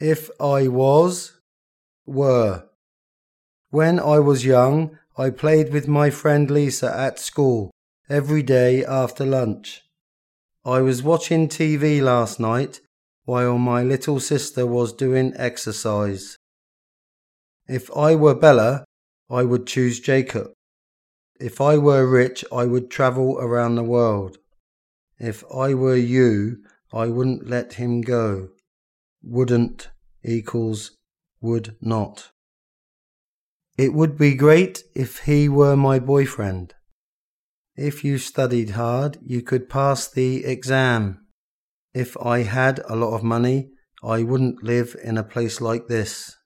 If I was, were. When I was young, I played with my friend Lisa at school every day after lunch. I was watching TV last night while my little sister was doing exercise. If I were Bella, I would choose Jacob. If I were rich, I would travel around the world. If I were you, I wouldn't let him go. Wouldn't equals would not. It would be great if he were my boyfriend. If you studied hard, you could pass the exam. If I had a lot of money, I wouldn't live in a place like this.